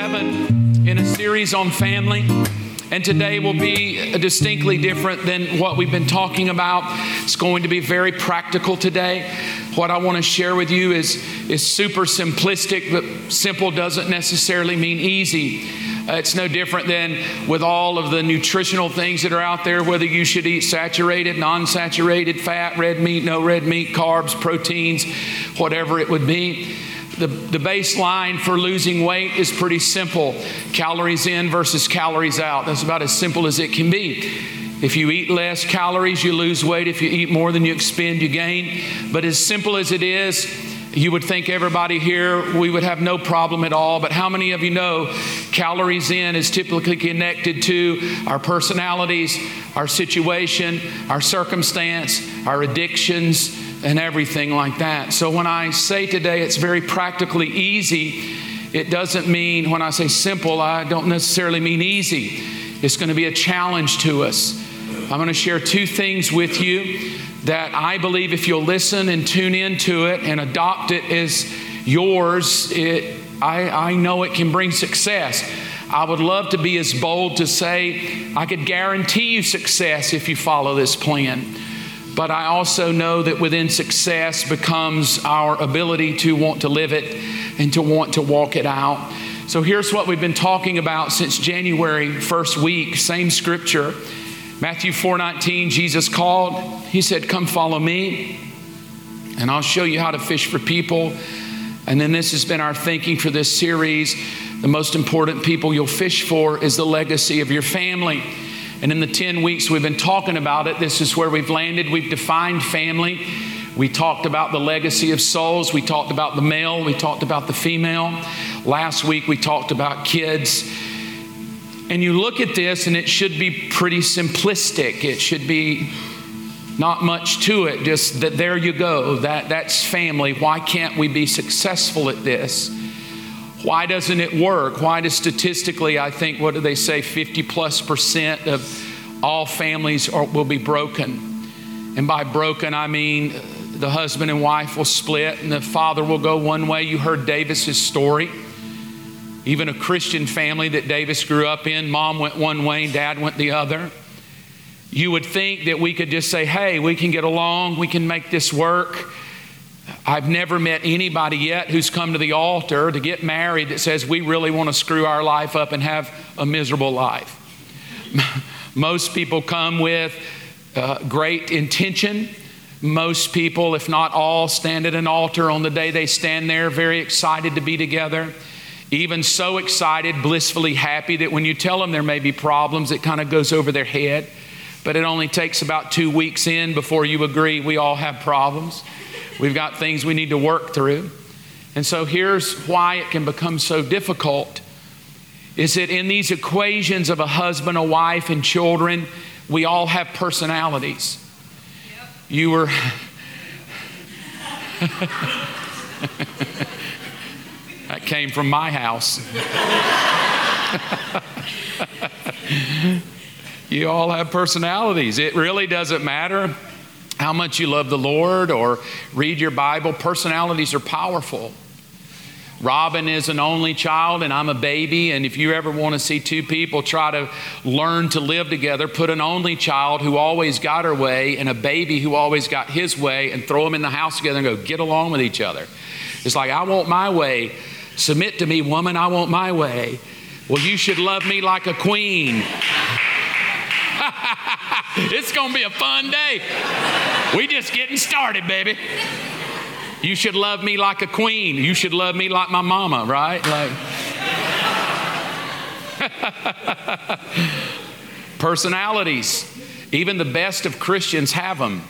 seven in a series on family. And today will be distinctly different than what we've been talking about. It's going to be very practical today. What I want to share with you is, is super simplistic, but simple doesn't necessarily mean easy. Uh, it's no different than with all of the nutritional things that are out there, whether you should eat saturated, non saturated fat, red meat, no red meat, carbs, proteins, whatever it would be the, the baseline for losing weight is pretty simple calories in versus calories out. That's about as simple as it can be. If you eat less calories, you lose weight. If you eat more than you expend, you gain. But as simple as it is, you would think everybody here, we would have no problem at all. But how many of you know calories in is typically connected to our personalities, our situation, our circumstance, our addictions, and everything like that. So when I say today it's very practically easy, it doesn't mean when I say simple, I don't necessarily mean easy. It's going to be a challenge to us. I'm going to share two things with you that I believe if you'll listen and tune into it and adopt it as yours, it, I, I know it can bring success. I would love to be as bold to say I could guarantee you success if you follow this plan. But I also know that within success becomes our ability to want to live it and to want to walk it out. So here's what we've been talking about since January first week, same scripture. Matthew 4:19, Jesus called. He said, "Come follow me, and I'll show you how to fish for people." And then this has been our thinking for this series. The most important people you'll fish for is the legacy of your family. And in the 10 weeks we've been talking about it, this is where we've landed. We've defined family. We talked about the legacy of souls. We talked about the male. We talked about the female. Last week we talked about kids. And you look at this, and it should be pretty simplistic. It should be not much to it, just that there you go. That, that's family. Why can't we be successful at this? Why doesn't it work? Why does statistically, I think, what do they say, 50 plus percent of all families are, will be broken? And by broken, I mean uh, the husband and wife will split and the father will go one way. You heard Davis's story. Even a Christian family that Davis grew up in, mom went one way, dad went the other. You would think that we could just say, hey, we can get along, we can make this work. I've never met anybody yet who's come to the altar to get married that says we really want to screw our life up and have a miserable life. Most people come with uh, great intention. Most people, if not all, stand at an altar on the day they stand there, very excited to be together. Even so excited, blissfully happy that when you tell them there may be problems, it kind of goes over their head. But it only takes about two weeks in before you agree we all have problems. We've got things we need to work through. And so here's why it can become so difficult is that in these equations of a husband, a wife, and children, we all have personalities. Yep. You were. that came from my house. you all have personalities. It really doesn't matter how much you love the Lord or read your Bible. Personalities are powerful. Robin is an only child and I'm a baby. And if you ever want to see two people try to learn to live together, put an only child who always got her way and a baby who always got his way and throw them in the house together and go get along with each other. It's like, I want my way. Submit to me, woman, I want my way. Well, you should love me like a queen. it's going to be a fun day. We just getting started, baby. You should love me like a queen. You should love me like my mama, right? Like personalities. Even the best of Christians have them.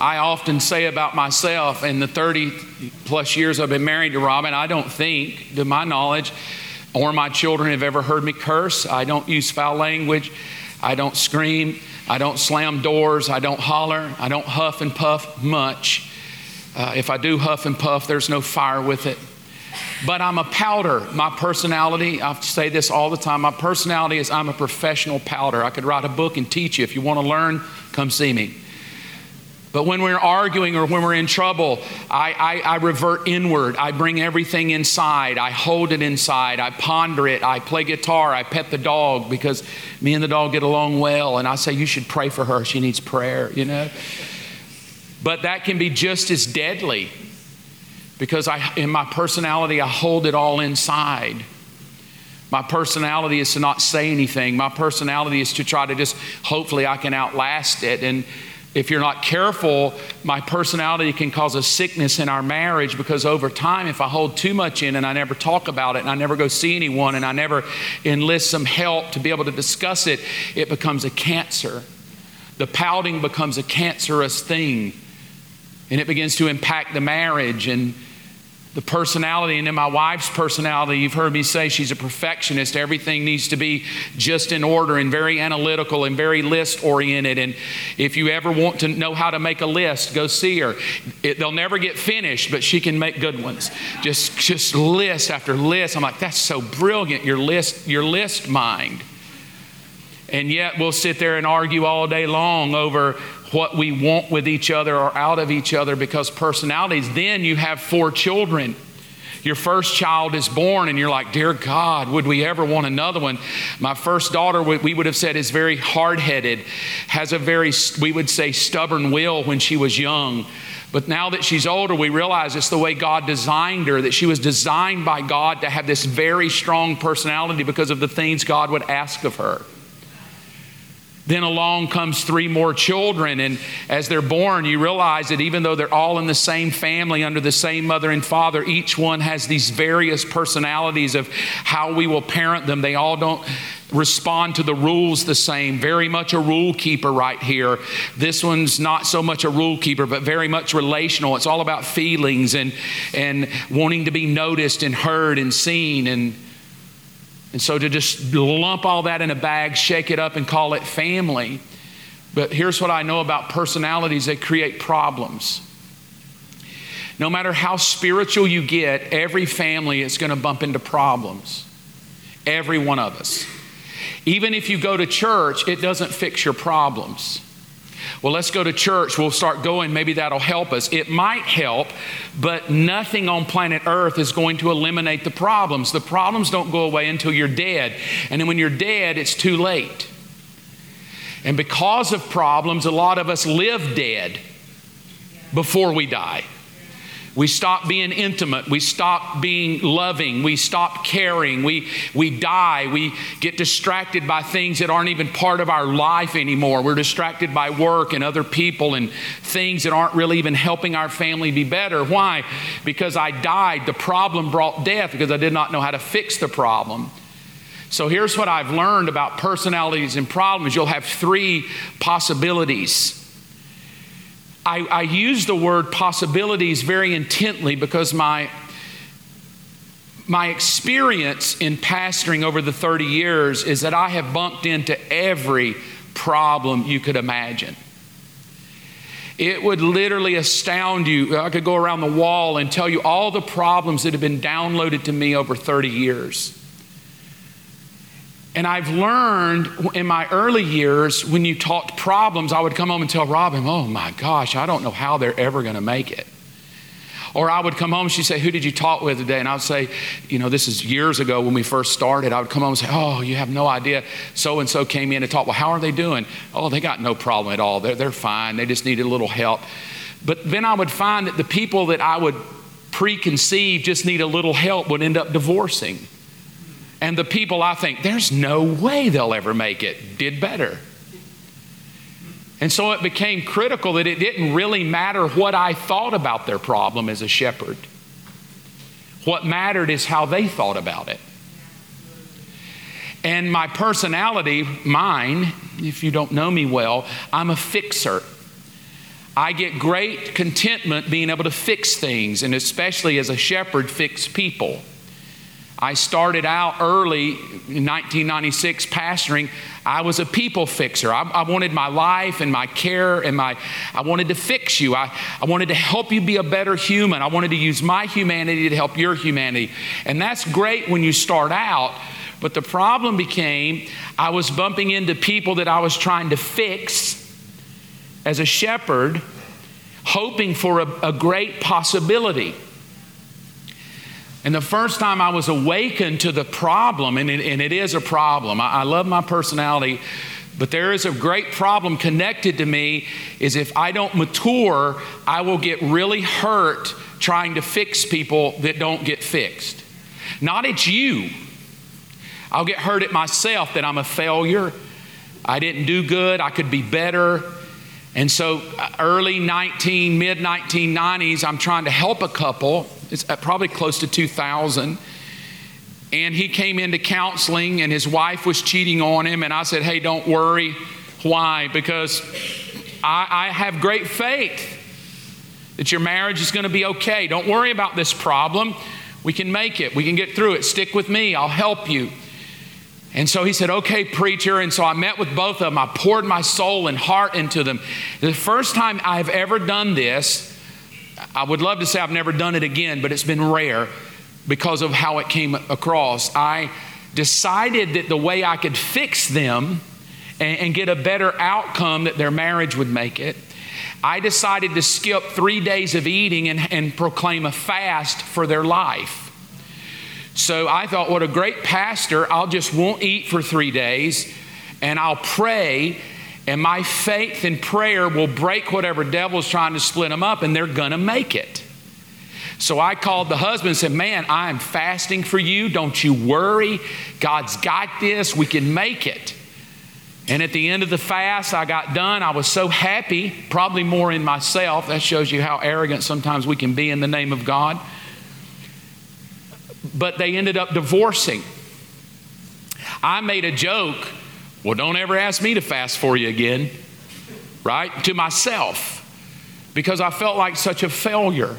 I often say about myself in the 30 plus years I've been married to Robin, I don't think, to my knowledge, or my children have ever heard me curse. I don't use foul language. I don't scream. I don't slam doors. I don't holler. I don't huff and puff much. Uh, if I do huff and puff, there's no fire with it. But I'm a powder. My personality, I say this all the time, my personality is I'm a professional powder. I could write a book and teach you. If you want to learn, come see me. But when we're arguing or when we're in trouble, I, I, I, revert inward. I bring everything inside. I hold it inside. I ponder it. I play guitar. I pet the dog because me and the dog get along well. And I say, You should pray for her. She needs prayer, you know? But that can be just as deadly because I, in my personality, I hold it all inside. My personality is to not say anything. My personality is to try to just, hopefully, I can outlast it. And if you're not careful, my personality can cause a sickness in our marriage because over time, if I hold too much in and I never talk about it and I never go see anyone and I never enlist some help to be able to discuss it, it becomes a cancer. The pouting becomes a cancerous thing and it begins to impact the marriage and the personality and then my wife's personality you've heard me say she's a perfectionist. Everything needs to be just in order and very analytical and very list oriented. And if you ever want to know how to make a list go see her. It, they'll never get finished but she can make good ones. Just just list after list. I'm like that's so brilliant your list your list mind. And yet we'll sit there and argue all day long over what we want with each other or out of each other because personalities. Then you have four children. Your first child is born, and you're like, Dear God, would we ever want another one? My first daughter, we would have said, is very hard headed, has a very, we would say, stubborn will when she was young. But now that she's older, we realize it's the way God designed her, that she was designed by God to have this very strong personality because of the things God would ask of her. Then along comes three more children, and as they're born, you realize that even though they're all in the same family under the same mother and father, each one has these various personalities of how we will parent them. They all don't respond to the rules the same. Very much a rule keeper right here. This one's not so much a rule keeper, but very much relational. It's all about feelings and, and wanting to be noticed and heard and seen and and so to just lump all that in a bag, shake it up, and call it family. But here's what I know about personalities they create problems. No matter how spiritual you get, every family is going to bump into problems. Every one of us. Even if you go to church, it doesn't fix your problems. Well, let's go to church. We'll start going. Maybe that'll help us. It might help, but nothing on planet Earth is going to eliminate the problems. The problems don't go away until you're dead. And then when you're dead, it's too late. And because of problems, a lot of us live dead before we die. We stop being intimate. We stop being loving. We stop caring. We, we die. We get distracted by things that aren't even part of our life anymore. We're distracted by work and other people and things that aren't really even helping our family be better. Why? Because I died. The problem brought death because I did not know how to fix the problem. So here's what I've learned about personalities and problems you'll have three possibilities I, I use the word possibilities very intently because my, my experience in pastoring over the 30 years is that I have bumped into every problem you could imagine. It would literally astound you. I could go around the wall and tell you all the problems that have been downloaded to me over 30 years. And I've learned in my early years, when you talked problems, I would come home and tell Robin, oh my gosh, I don't know how they're ever going to make it. Or I would come home she'd say, Who did you talk with today? And I would say, You know, this is years ago when we first started. I would come home and say, Oh, you have no idea. So and so came in and talked. Well, how are they doing? Oh, they got no problem at all. They're, they're fine. They just needed a little help. But then I would find that the people that I would preconceive just need a little help would end up divorcing. And the people I think, there's no way they'll ever make it, did better. And so it became critical that it didn't really matter what I thought about their problem as a shepherd. What mattered is how they thought about it. And my personality, mine, if you don't know me well, I'm a fixer. I get great contentment being able to fix things, and especially as a shepherd, fix people. I started out early in 1996 pastoring. I was a people fixer. I, I, wanted my life and my care and my, I wanted to fix you. I, I wanted to help you be a better human. I wanted to use my humanity to help your humanity. And that's great when you start out. But the problem became I was bumping into people that I was trying to fix as a shepherd hoping for a, a great possibility. And the first time I was awakened to the problem, and it, and it is a problem, I, I love my personality, but there is a great problem connected to me is if I don't mature, I will get really hurt trying to fix people that don't get fixed. Not at you. I'll get hurt at myself that I'm a failure. I didn't do good. I could be better. And so, uh, early 19, mid 1990s, I'm trying to help a couple. It's uh, probably close to 2000. And he came into counseling, and his wife was cheating on him. And I said, Hey, don't worry. Why? Because I, I have great faith that your marriage is going to be okay. Don't worry about this problem. We can make it, we can get through it. Stick with me, I'll help you. And so he said, Okay, preacher. And so I met with both of them. I poured my soul and heart into them. The first time I've ever done this, I would love to say I've never done it again, but it's been rare because of how it came across. I decided that the way I could fix them and, and get a better outcome that their marriage would make it, I decided to skip three days of eating and, and proclaim a fast for their life. So I thought, what a great pastor. I'll just won't eat for three days and I'll pray, and my faith and prayer will break whatever devil's trying to split them up, and they're gonna make it. So I called the husband and said, Man, I am fasting for you. Don't you worry. God's got this. We can make it. And at the end of the fast, I got done. I was so happy, probably more in myself. That shows you how arrogant sometimes we can be in the name of God but they ended up divorcing. I made a joke, well, don't ever ask me to fast for you again, right? To myself, because I felt like such a failure.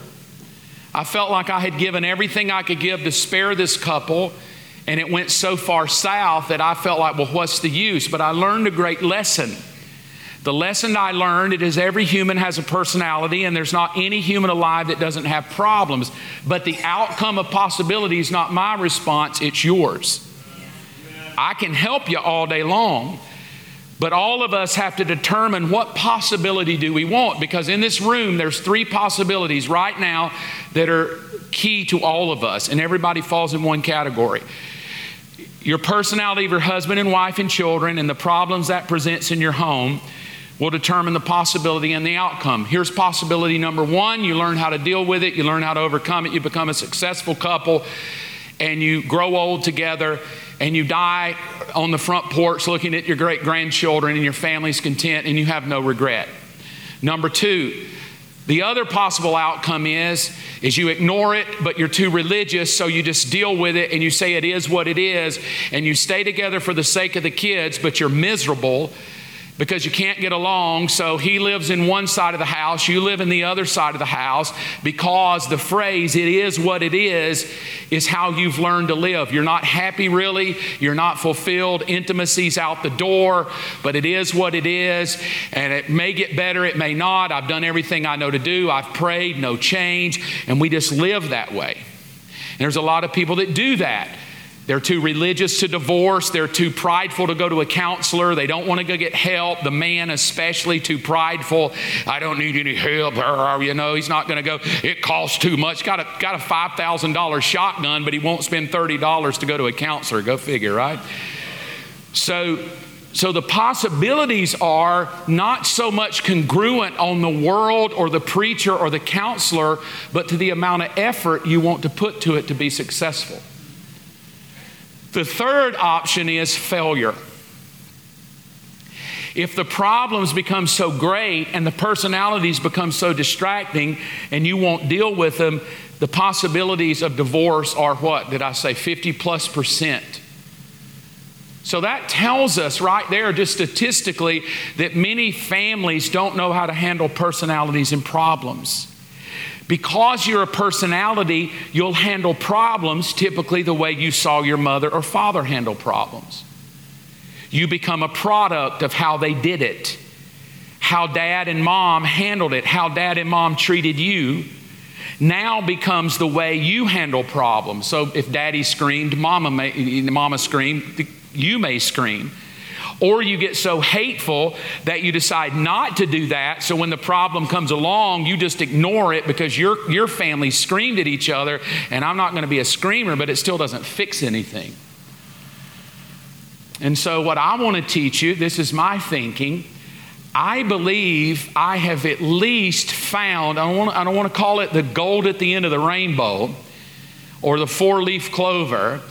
I felt like I had given everything I could give to spare this couple, and it went so far south that I felt like, well, what's the use? But I learned a great lesson. The lesson I learned it is every human has a personality, and there's not any human alive that doesn't have problems. But the outcome of possibility is not my response, it's yours. I can help you all day long, but all of us have to determine what possibility do we want because in this room there's three possibilities right now that are key to all of us, and everybody falls in one category your personality of your husband and wife and children and the problems that presents in your home will determine the possibility and the outcome. Here's possibility number one you learn how to deal with it, you learn how to overcome it, you become a successful couple, and you grow old together, and you die on the front porch looking at your great grandchildren, and your family's content, and you have no regret. Number two, the other possible outcome is is you ignore it but you're too religious so you just deal with it and you say it is what it is and you stay together for the sake of the kids but you're miserable because you can't get along. So he lives in one side of the house, you live in the other side of the house because the phrase, it is what it is, is how you've learned to live. You're not happy really, you're not fulfilled, intimacy's out the door, but it is what it is. And it may get better, it may not. I've done everything I know to do, I've prayed, no change, and we just live that way. And there's a lot of people that do that. They're too religious to divorce. They're too prideful to go to a counselor. They don't want to go get help. The man, especially, too prideful. I don't need any help. You know, he's not going to go. It costs too much. Got a, got a $5,000 shotgun, but he won't spend $30 to go to a counselor. Go figure, right? So, so the possibilities are not so much congruent on the world or the preacher or the counselor, but to the amount of effort you want to put to it to be successful. The third option is failure. If the problems become so great and the personalities become so distracting and you won't deal with them, the possibilities of divorce are what? Did I say 50 plus percent? So that tells us right there, just statistically, that many families don't know how to handle personalities and problems. Because you're a personality, you'll handle problems typically the way you saw your mother or father handle problems. You become a product of how they did it, how dad and mom handled it, how dad and mom treated you. Now becomes the way you handle problems. So if daddy screamed, mama, may, mama screamed, you may scream. Or you get so hateful that you decide not to do that. So when the problem comes along, you just ignore it because your, your family screamed at each other. And I'm not going to be a screamer, but it still doesn't fix anything. And so, what I want to teach you, this is my thinking. I believe I have at least found, I don't, want, I don't want to call it the gold at the end of the rainbow or the four leaf clover,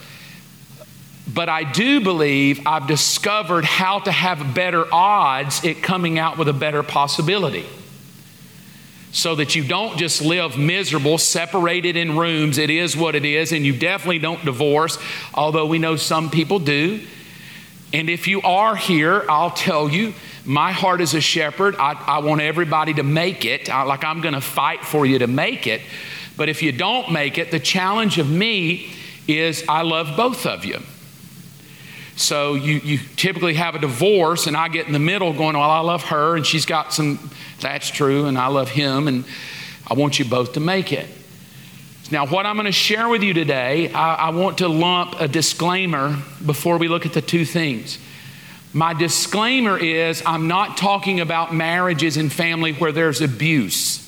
but I do believe I've discovered how to have better odds at coming out with a better possibility. So that you don't just live miserable, separated in rooms. It is what it is, and you definitely don't divorce, although we know some people do. And if you are here, I'll tell you, my heart is a shepherd. I, I want everybody to make it. I, like I'm going to fight for you to make it. But if you don't make it, the challenge of me is I love both of you. So you, you typically have a divorce, and I get in the middle going, Well, I love her, and she's got some, that's true, and I love him, and I want you both to make it. Now, what I'm going to share with you today, I, I want to lump a disclaimer before we look at the two things. My disclaimer is I'm not talking about marriages and family where there's abuse.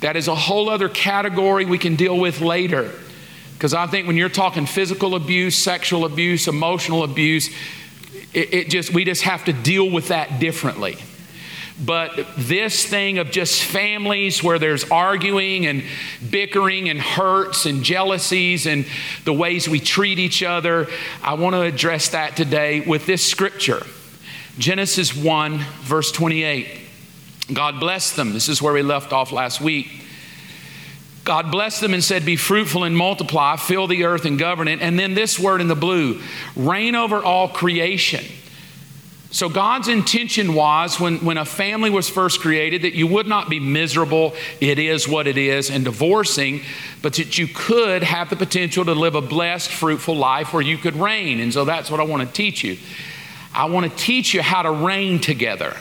That is a whole other category we can deal with later. Because I think when you're talking physical abuse, sexual abuse, emotional abuse, it, it, just we just have to deal with that differently. But this thing of just families where there's arguing and bickering and hurts and jealousies and the ways we treat each other, I want to address that today with this scripture Genesis 1, verse 28. God blessed them. This is where we left off last week. God blessed them and said, Be fruitful and multiply, fill the earth and govern it. And then this word in the blue reign over all creation. So, God's intention was when, when a family was first created that you would not be miserable, it is what it is, and divorcing, but that you could have the potential to live a blessed, fruitful life where you could reign. And so, that's what I want to teach you. I want to teach you how to reign together.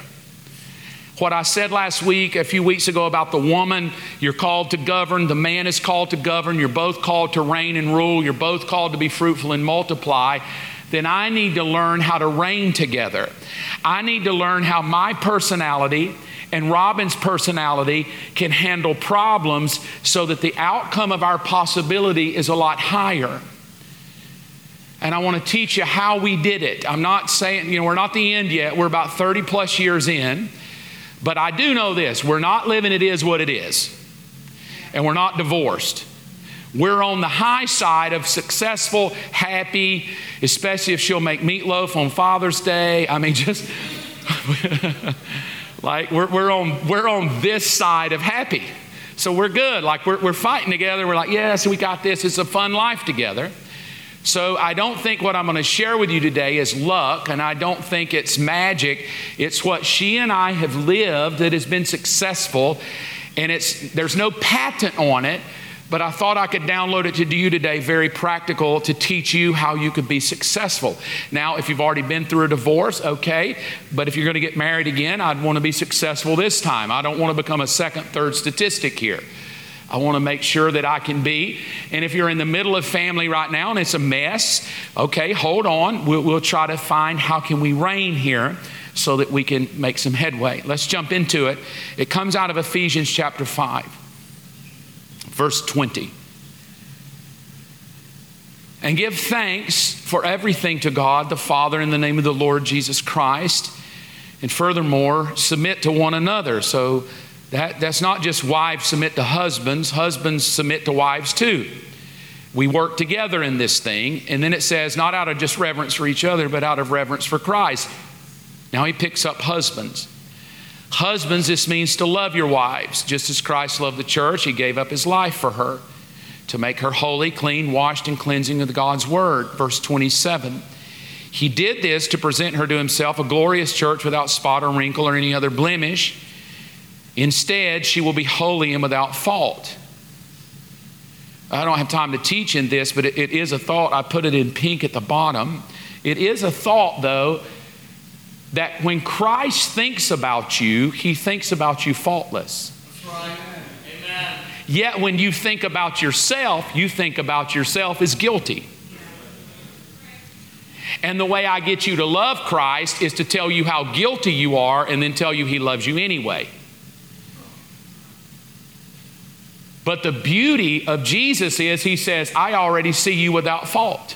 What I said last week, a few weeks ago, about the woman, you're called to govern, the man is called to govern, you're both called to reign and rule, you're both called to be fruitful and multiply. Then I need to learn how to reign together. I need to learn how my personality and Robin's personality can handle problems so that the outcome of our possibility is a lot higher and I want to teach you how we did it. I'm not saying, you know, we're not the end yet. We're about 30 plus years in. But I do know this we're not living it is what it is, and we're not divorced. We're on the high side of successful, happy, especially if she'll make meatloaf on Father's Day. I mean, just like we're, we're, on, we're on this side of happy. So we're good. Like we're, we're fighting together. We're like, yes, we got this. It's a fun life together. So I don't think what I'm going to share with you today is luck, and I don't think it's magic. It's what she and I have lived that has been successful, and it's there's no patent on it. But I thought I could download it to you today, very practical, to teach you how you could be successful. Now, if you've already been through a divorce, okay. But if you're going to get married again, I'd want to be successful this time. I don't want to become a second, third statistic here. I want to make sure that I can be. And if you're in the middle of family right now and it's a mess, okay, hold on. We'll, we'll try to find how can we reign here so that we can make some headway. Let's jump into it. It comes out of Ephesians chapter 5, verse 20. And give thanks for everything to God the Father in the name of the Lord Jesus Christ. And furthermore, submit to one another. So that, that's not just wives submit to husbands, husbands submit to wives too. We work together in this thing. And then it says, not out of just reverence for each other, but out of reverence for Christ. Now he picks up husbands. Husbands, this means to love your wives. Just as Christ loved the church, he gave up his life for her to make her holy, clean, washed, and cleansing of God's word. Verse 27. He did this to present her to himself a glorious church without spot or wrinkle or any other blemish Instead, she will be holy and without fault. I don't have time to teach in this, but it, it is a thought. I put it in pink at the bottom. It is a thought, though, that when Christ thinks about you, he thinks about you faultless. Right. Yet when you think about yourself, you think about yourself as guilty. And the way I get you to love Christ is to tell you how guilty you are and then tell you He loves you anyway. But the beauty of Jesus is He says, I already see you without fault.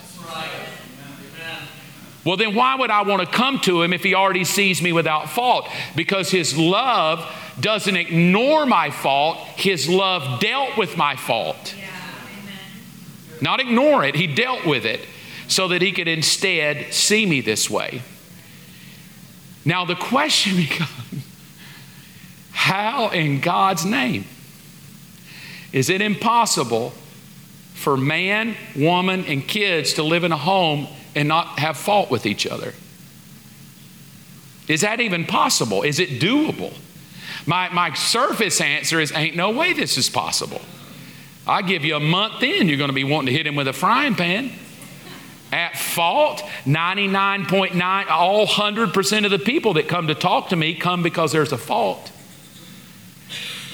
Well, then why would I want to come to him if he already sees me without fault? Because his love doesn't ignore my fault, his love dealt with my fault. Yeah, Not ignore it, he dealt with it so that he could instead see me this way. Now, the question becomes how in God's name is it impossible for man, woman, and kids to live in a home and not have fault with each other? Is that even possible? Is it doable? My, my surface answer is ain't no way this is possible. I give you a month in, you're going to be wanting to hit him with a frying pan. At fault, 99.9, all 100% of the people that come to talk to me come because there's a fault.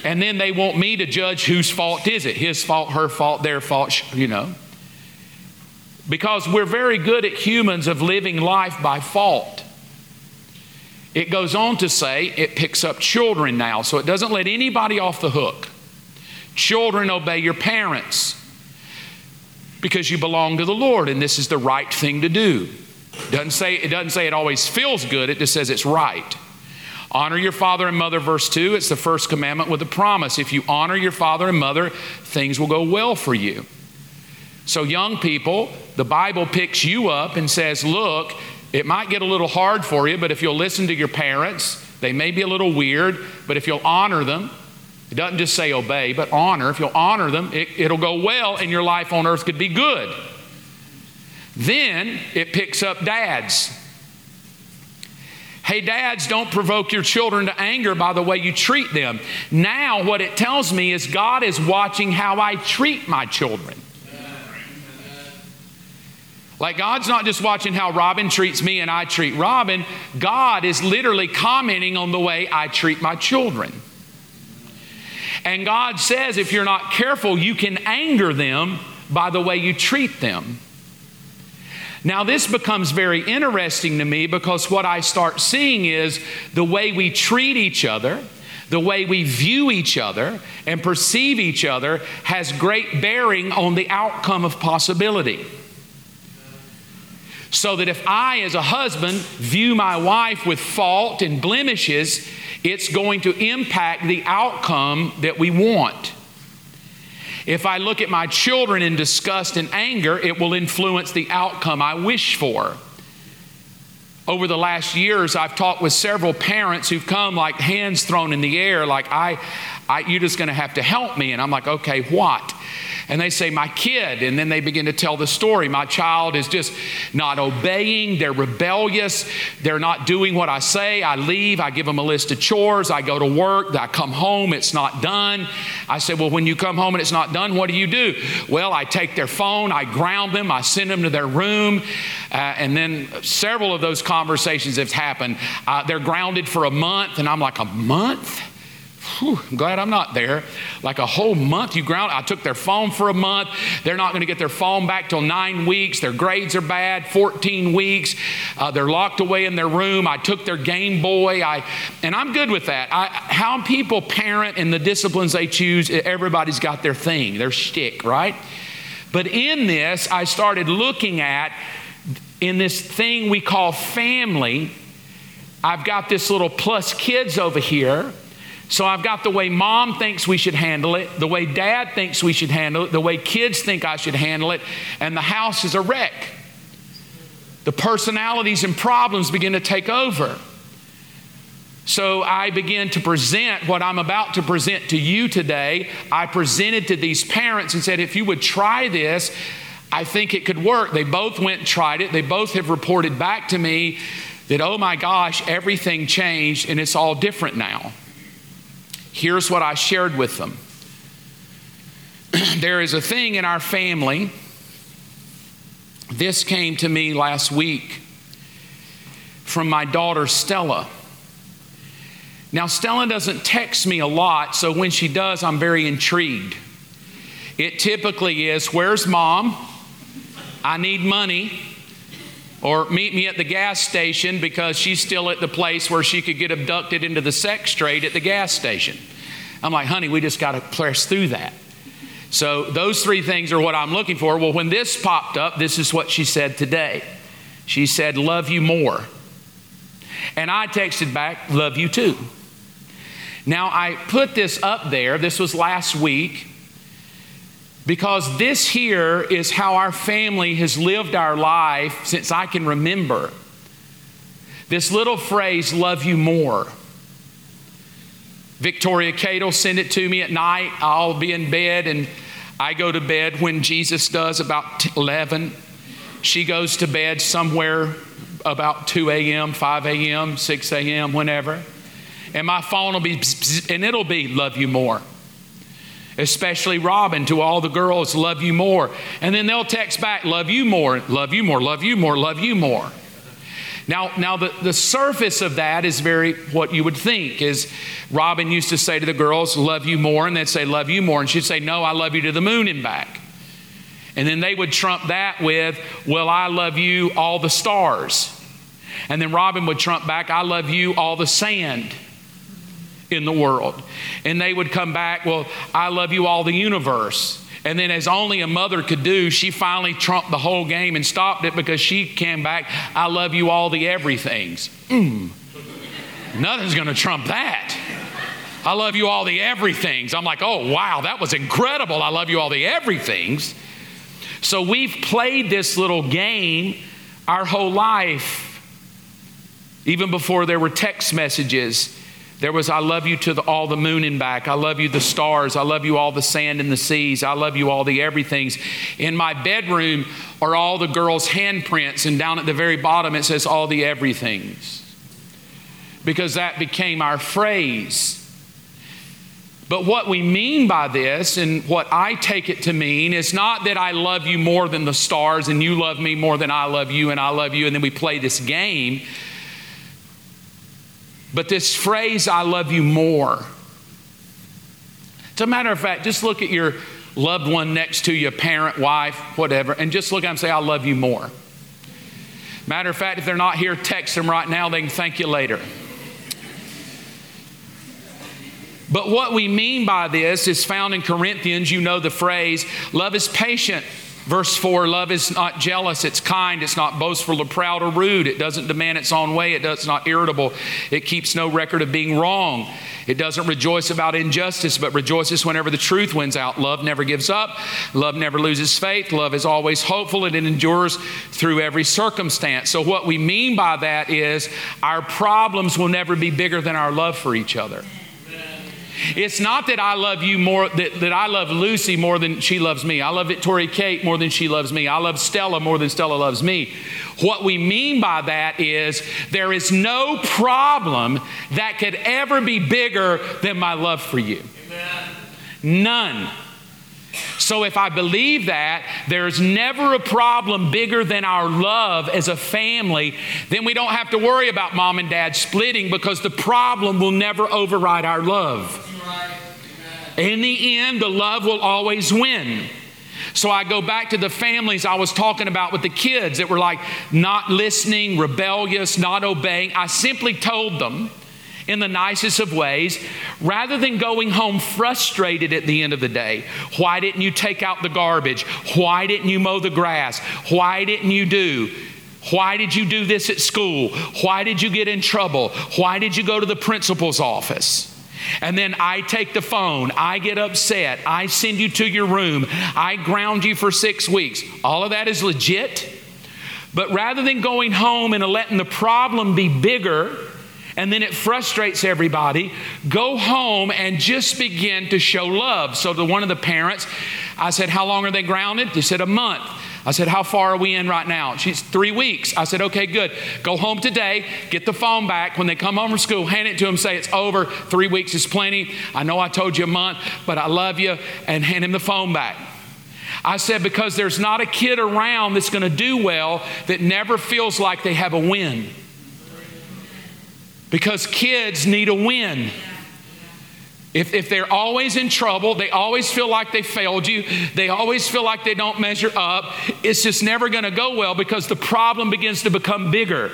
And then they want me to judge whose fault is it his fault, her fault, their fault, you know. Because we're very good at humans of living life by fault. It goes on to say it picks up children now, so it doesn't let anybody off the hook. Children, obey your parents because you belong to the Lord and this is the right thing to do. Doesn't say, it doesn't say it always feels good, it just says it's right. Honor your father and mother, verse 2. It's the first commandment with a promise. If you honor your father and mother, things will go well for you. So, young people, the Bible picks you up and says, Look, it might get a little hard for you, but if you'll listen to your parents, they may be a little weird, but if you'll honor them, it doesn't just say obey, but honor. If you'll honor them, it, it'll go well and your life on earth could be good. Then it picks up dads. Hey, dads, don't provoke your children to anger by the way you treat them. Now, what it tells me is God is watching how I treat my children. Like, God's not just watching how Robin treats me and I treat Robin, God is literally commenting on the way I treat my children. And God says if you're not careful, you can anger them by the way you treat them. Now, this becomes very interesting to me because what I start seeing is the way we treat each other, the way we view each other and perceive each other has great bearing on the outcome of possibility. So that if I, as a husband, view my wife with fault and blemishes, it's going to impact the outcome that we want. If I look at my children in disgust and anger, it will influence the outcome I wish for. Over the last years, I've talked with several parents who've come like hands thrown in the air, like, I, I you're just going to have to help me. And I'm like, okay, what? And they say, My kid. And then they begin to tell the story. My child is just not obeying. They're rebellious. They're not doing what I say. I leave. I give them a list of chores. I go to work. I come home. It's not done. I say, Well, when you come home and it's not done, what do you do? Well, I take their phone. I ground them. I send them to their room. Uh, and then several of those conversations have happened. Uh, they're grounded for a month. And I'm like, A month? Whew, I'm glad I'm not there. Like a whole month, you ground. I took their phone for a month. They're not going to get their phone back till nine weeks. Their grades are bad. 14 weeks. Uh, they're locked away in their room. I took their Game Boy. I, and I'm good with that. I, how people parent and the disciplines they choose, everybody's got their thing, their shtick, right? But in this, I started looking at in this thing we call family. I've got this little plus kids over here so I've got the way mom thinks we should handle it, the way dad thinks we should handle it, the way kids think I should handle it, and the house is a wreck. The personalities and problems begin to take over. So I begin to present what I'm about to present to you today. I presented to these parents and said, if you would try this, I think it could work. They both went and tried it. They both have reported back to me that, oh my gosh, everything changed and it's all different now. Here's what I shared with them there is a thing in our family. This came to me last week from my daughter Stella. Now, Stella doesn't text me a lot, so when she does, I'm very intrigued. It typically is Where's mom? I need money. Or meet me at the gas station because she's still at the place where she could get abducted into the sex trade at the gas station. I'm like, honey, we just got to press through that. So those three things are what I'm looking for. Well, when this popped up, this is what she said today. She said, Love you more. And I texted back, Love you too. Now, I put this up there, this was last week, because this here is how our family has lived our life since I can remember. This little phrase, love you more. Victoria will send it to me at night. I'll be in bed and I go to bed when Jesus does about 11. She goes to bed somewhere about 2 a.m., 5 a.m., 6 a.m., whenever. And my phone will be, and it'll be, love you more especially Robin, to all the girls, love you more. And then they'll text back, love you more, love you more, love you more, love you more. Now, now the, the surface of that is very what you would think is Robin used to say to the girls, love you more, and they'd say, love you more. And she'd say, no, I love you to the moon and back. And then they would trump that with, well, I love you all the stars. And then Robin would trump back, I love you all the sand in the world. And they would come back, Well, I love you all the universe. And then, as only a mother could do, she finally trumped the whole game and stopped it because she came back, I love you all the everythings. Mm. Nothing's going to trump that. I love you all the everythings. I'm like, oh, wow, that was incredible. I love you all the everythings. So we've played this little game our whole life, even before there were text messages. There was, I love you to the, all the moon and back. I love you, the stars. I love you, all the sand and the seas. I love you, all the everythings. In my bedroom are all the girls' handprints, and down at the very bottom it says, all the everythings. Because that became our phrase. But what we mean by this, and what I take it to mean, is not that I love you more than the stars and you love me more than I love you and I love you, and then we play this game. But this phrase, I love you more. As a matter of fact, just look at your loved one next to you, parent, wife, whatever, and just look at them and say, I love you more. Matter of fact, if they're not here, text them right now. They can thank you later. But what we mean by this is found in Corinthians. You know the phrase love is patient, Verse 4 Love is not jealous, it's kind, it's not boastful or proud or rude, it doesn't demand its own way, it does not irritable, it keeps no record of being wrong. It doesn't rejoice about injustice, but rejoices whenever the truth wins out. Love never gives up. Love never loses faith. Love is always hopeful and it endures through every circumstance. So, what we mean by that is our problems will never be bigger than our love for each other. It's not that I love you more, that, that I love Lucy more than she loves me. I love Victoria Kate more than she loves me. I love Stella more than Stella loves me. What we mean by that is there is no problem that could ever be bigger than my love for you. Amen. None. So, if I believe that there's never a problem bigger than our love as a family, then we don't have to worry about mom and dad splitting because the problem will never override our love. In the end, the love will always win. So I go back to the families I was talking about with the kids that were like not listening, rebellious, not obeying. I simply told them in the nicest of ways, rather than going home frustrated at the end of the day, why didn't you take out the garbage? Why didn't you mow the grass? Why didn't you do? Why did you do this at school? Why did you get in trouble? Why did you go to the principal's office? And then I take the phone, I get upset, I send you to your room, I ground you for six weeks. All of that is legit. But rather than going home and letting the problem be bigger, and then it frustrates everybody, go home and just begin to show love. So, to one of the parents, I said, How long are they grounded? They said, A month. I said, How far are we in right now? She's three weeks. I said, Okay, good. Go home today, get the phone back. When they come home from school, hand it to them, say it's over. Three weeks is plenty. I know I told you a month, but I love you, and hand him the phone back. I said, Because there's not a kid around that's going to do well that never feels like they have a win. Because kids need a win. If, if they're always in trouble, they always feel like they failed you, they always feel like they don't measure up, it's just never going to go well because the problem begins to become bigger.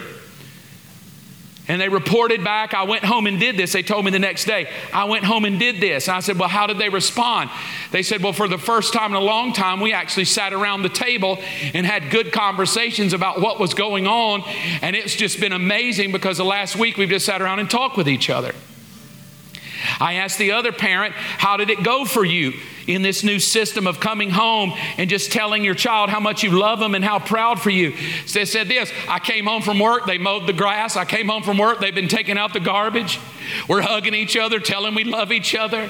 And they reported back, I went home and did this. They told me the next day, I went home and did this. And I said, Well, how did they respond? They said, Well, for the first time in a long time, we actually sat around the table and had good conversations about what was going on. And it's just been amazing because the last week we've just sat around and talked with each other. I asked the other parent, How did it go for you in this new system of coming home and just telling your child how much you love them and how proud for you? They said this I came home from work, they mowed the grass. I came home from work, they've been taking out the garbage. We're hugging each other, telling we love each other.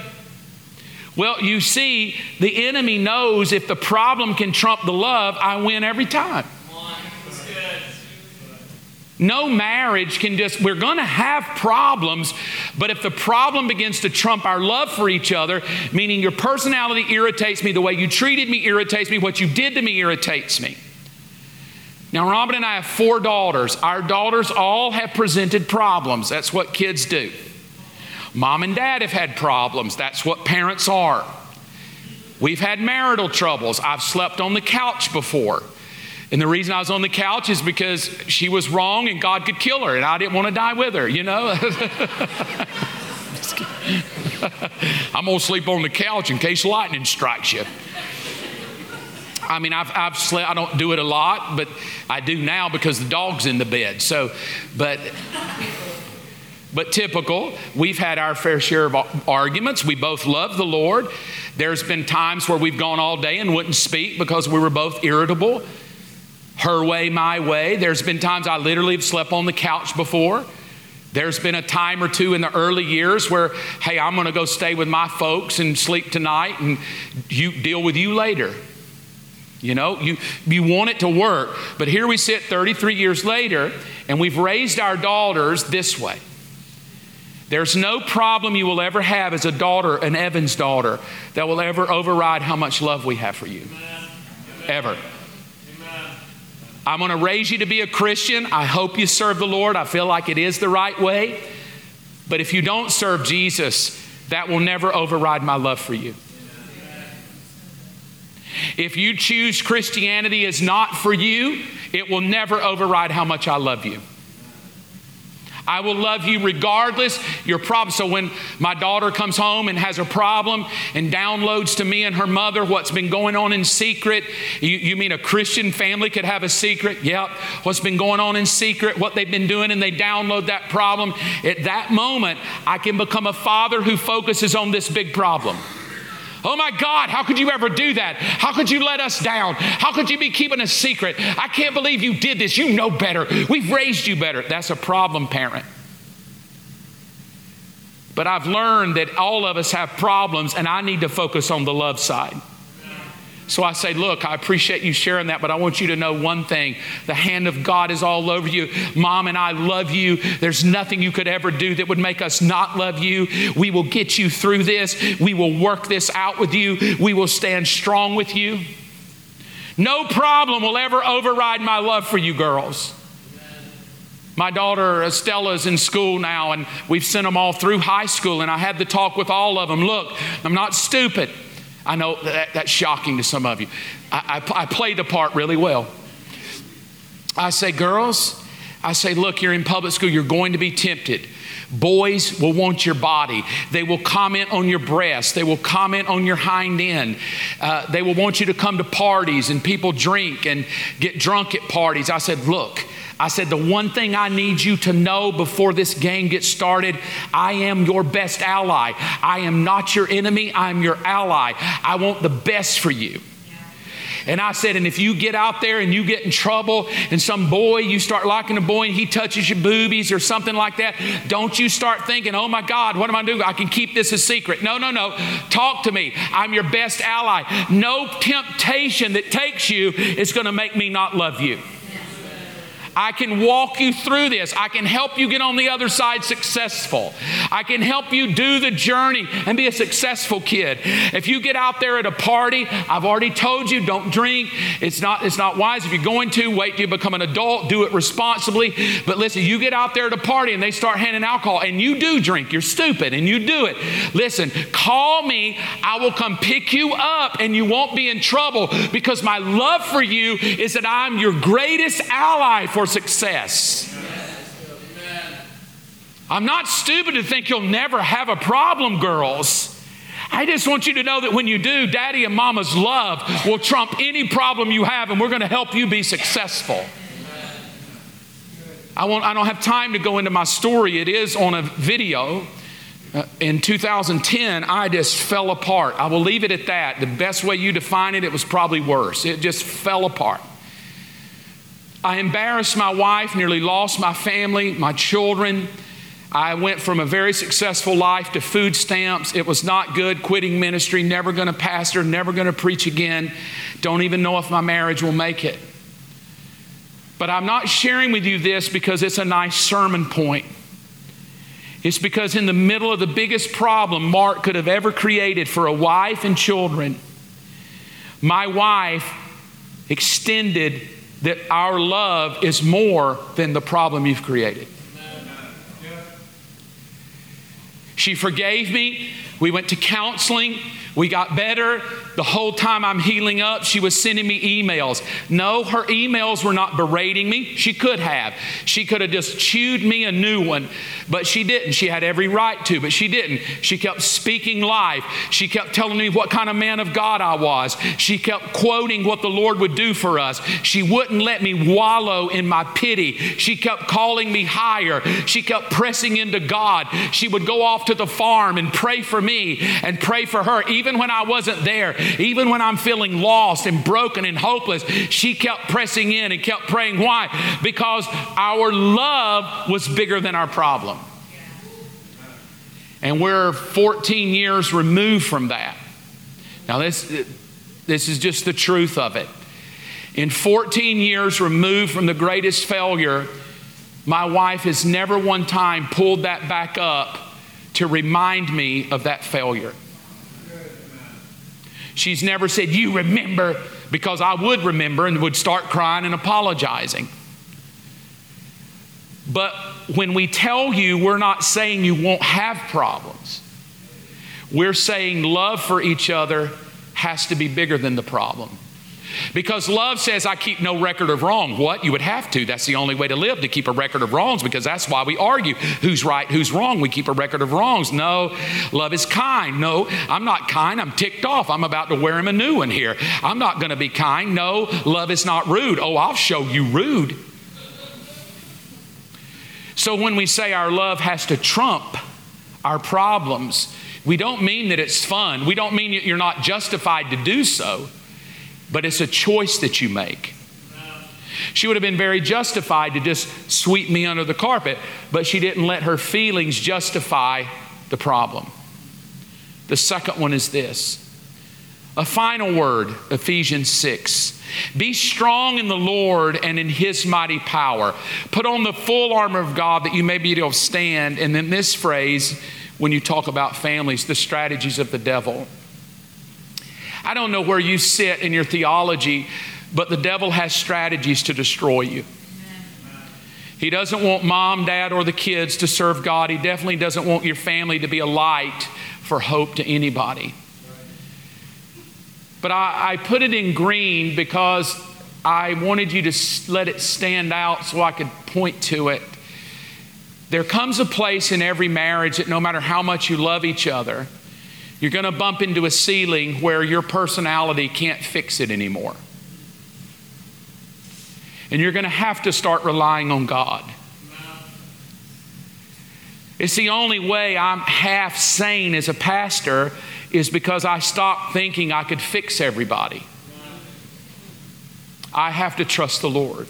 Well, you see, the enemy knows if the problem can trump the love, I win every time. No marriage can just, we're going to have problems, but if the problem begins to trump our love for each other, meaning your personality irritates me, the way you treated me irritates me, what you did to me irritates me. Now, Robin and I have four daughters. Our daughters all have presented problems. That's what kids do. Mom and dad have had problems. That's what parents are. We've had marital troubles. I've slept on the couch before. And the reason I was on the couch is because she was wrong and God could kill her, and I didn't want to die with her, you know? I'm going to sleep on the couch in case lightning strikes you. I mean, I've, I've slept, I don't do it a lot, but I do now because the dog's in the bed. So, but. But typical, we've had our fair share of arguments. We both love the Lord. There's been times where we've gone all day and wouldn't speak because we were both irritable her way, my way. There's been times I literally have slept on the couch before. There's been a time or two in the early years where, hey, I'm going to go stay with my folks and sleep tonight and you deal with you later. You know, you, you want it to work. But here we sit 33 years later and we've raised our daughters this way. There's no problem you will ever have as a daughter, an Evans daughter, that will ever override how much love we have for you. Ever. I'm going to raise you to be a Christian. I hope you serve the Lord. I feel like it is the right way. But if you don't serve Jesus, that will never override my love for you. If you choose Christianity as not for you, it will never override how much I love you. I will love you regardless your problem. So when my daughter comes home and has a problem and downloads to me and her mother what's been going on in secret, you, you mean a Christian family could have a secret? Yep. What's been going on in secret, what they've been doing, and they download that problem. At that moment, I can become a father who focuses on this big problem. Oh my God, how could you ever do that? How could you let us down? How could you be keeping a secret? I can't believe you did this. You know better. We've raised you better. That's a problem, parent. But I've learned that all of us have problems, and I need to focus on the love side. So I say, Look, I appreciate you sharing that, but I want you to know one thing the hand of God is all over you. Mom and I love you. There's nothing you could ever do that would make us not love you. We will get you through this. We will work this out with you. We will stand strong with you. No problem will ever override my love for you, girls. My daughter Estella is in school now, and we've sent them all through high school, and I had to talk with all of them. Look, I'm not stupid. I know that, that's shocking to some of you. I, I, I play the part really well. I say, girls, I say, look, you're in public school, you're going to be tempted. Boys will want your body. They will comment on your breast. They will comment on your hind end. Uh, they will want you to come to parties and people drink and get drunk at parties. I said, look, I said, The one thing I need you to know before this game gets started I am your best ally. I am not your enemy, I'm your ally. I want the best for you. And I said, and if you get out there and you get in trouble and some boy, you start liking a boy and he touches your boobies or something like that, don't you start thinking, oh my God, what am I doing? I can keep this a secret. No, no, no. Talk to me. I'm your best ally. No temptation that takes you is going to make me not love you. I can walk you through this. I can help you get on the other side successful. I can help you do the journey and be a successful kid. If you get out there at a party, I've already told you don't drink. It's not, it's not wise. If you're going to, wait till you become an adult, do it responsibly. But listen, you get out there at a party and they start handing alcohol and you do drink, you're stupid and you do it. Listen, call me. I will come pick you up and you won't be in trouble because my love for you is that I'm your greatest ally for success. I'm not stupid to think you'll never have a problem, girls. I just want you to know that when you do, daddy and mama's love will trump any problem you have, and we're going to help you be successful. I, won't, I don't have time to go into my story. It is on a video. Uh, in 2010, I just fell apart. I will leave it at that. The best way you define it, it was probably worse. It just fell apart. I embarrassed my wife, nearly lost my family, my children. I went from a very successful life to food stamps. It was not good, quitting ministry, never going to pastor, never going to preach again. Don't even know if my marriage will make it. But I'm not sharing with you this because it's a nice sermon point. It's because in the middle of the biggest problem Mark could have ever created for a wife and children, my wife extended that our love is more than the problem you've created. She forgave me. We went to counseling. We got better. The whole time I'm healing up, she was sending me emails. No, her emails were not berating me. She could have. She could have just chewed me a new one, but she didn't. She had every right to, but she didn't. She kept speaking life. She kept telling me what kind of man of God I was. She kept quoting what the Lord would do for us. She wouldn't let me wallow in my pity. She kept calling me higher. She kept pressing into God. She would go off to the farm and pray for me and pray for her, even when I wasn't there even when I'm feeling lost and broken and hopeless, she kept pressing in and kept praying. Why? Because our love was bigger than our problem. And we're 14 years removed from that. Now, this, this is just the truth of it. In 14 years removed from the greatest failure, my wife has never one time pulled that back up to remind me of that failure. She's never said, You remember, because I would remember and would start crying and apologizing. But when we tell you, we're not saying you won't have problems. We're saying love for each other has to be bigger than the problem. Because love says, I keep no record of wrong. What? You would have to. That's the only way to live, to keep a record of wrongs, because that's why we argue who's right, who's wrong. We keep a record of wrongs. No, love is kind. No, I'm not kind. I'm ticked off. I'm about to wear him a new one here. I'm not going to be kind. No, love is not rude. Oh, I'll show you rude. So when we say our love has to trump our problems, we don't mean that it's fun. We don't mean that you're not justified to do so but it's a choice that you make. She would have been very justified to just sweep me under the carpet, but she didn't let her feelings justify the problem. The second one is this a final word, Ephesians 6. Be strong in the Lord and in his mighty power. Put on the full armor of God that you may be able to stand. And then this phrase, when you talk about families, the strategies of the devil. I don't know where you sit in your theology, but the devil has strategies to destroy you. He doesn't want mom, dad, or the kids to serve God. He definitely doesn't want your family to be a light for hope to anybody. But I, I put it in green because I wanted you to let it stand out so I could point to it. There comes a place in every marriage that no matter how much you love each other, you're going to bump into a ceiling where your personality can't fix it anymore. And you're going to have to start relying on God. It's the only way I'm half sane as a pastor is because I stopped thinking I could fix everybody. I have to trust the Lord.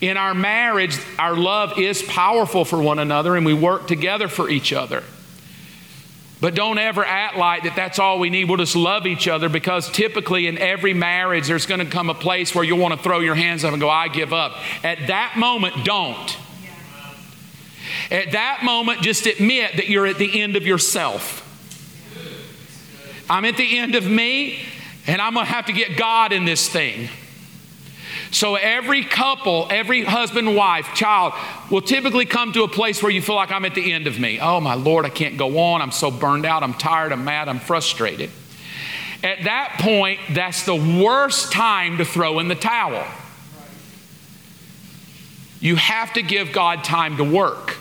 In our marriage, our love is powerful for one another and we work together for each other. But don't ever act like that that's all we need. We'll just love each other because typically in every marriage, there's going to come a place where you'll want to throw your hands up and go, I give up. At that moment, don't. At that moment, just admit that you're at the end of yourself. I'm at the end of me, and I'm going to have to get God in this thing. So every couple, every husband, wife, child will typically come to a place where you feel like I'm at the end of me. Oh my Lord, I can't go on. I'm so burned out. I'm tired. I'm mad. I'm frustrated. At that point, that's the worst time to throw in the towel. You have to give God time to work.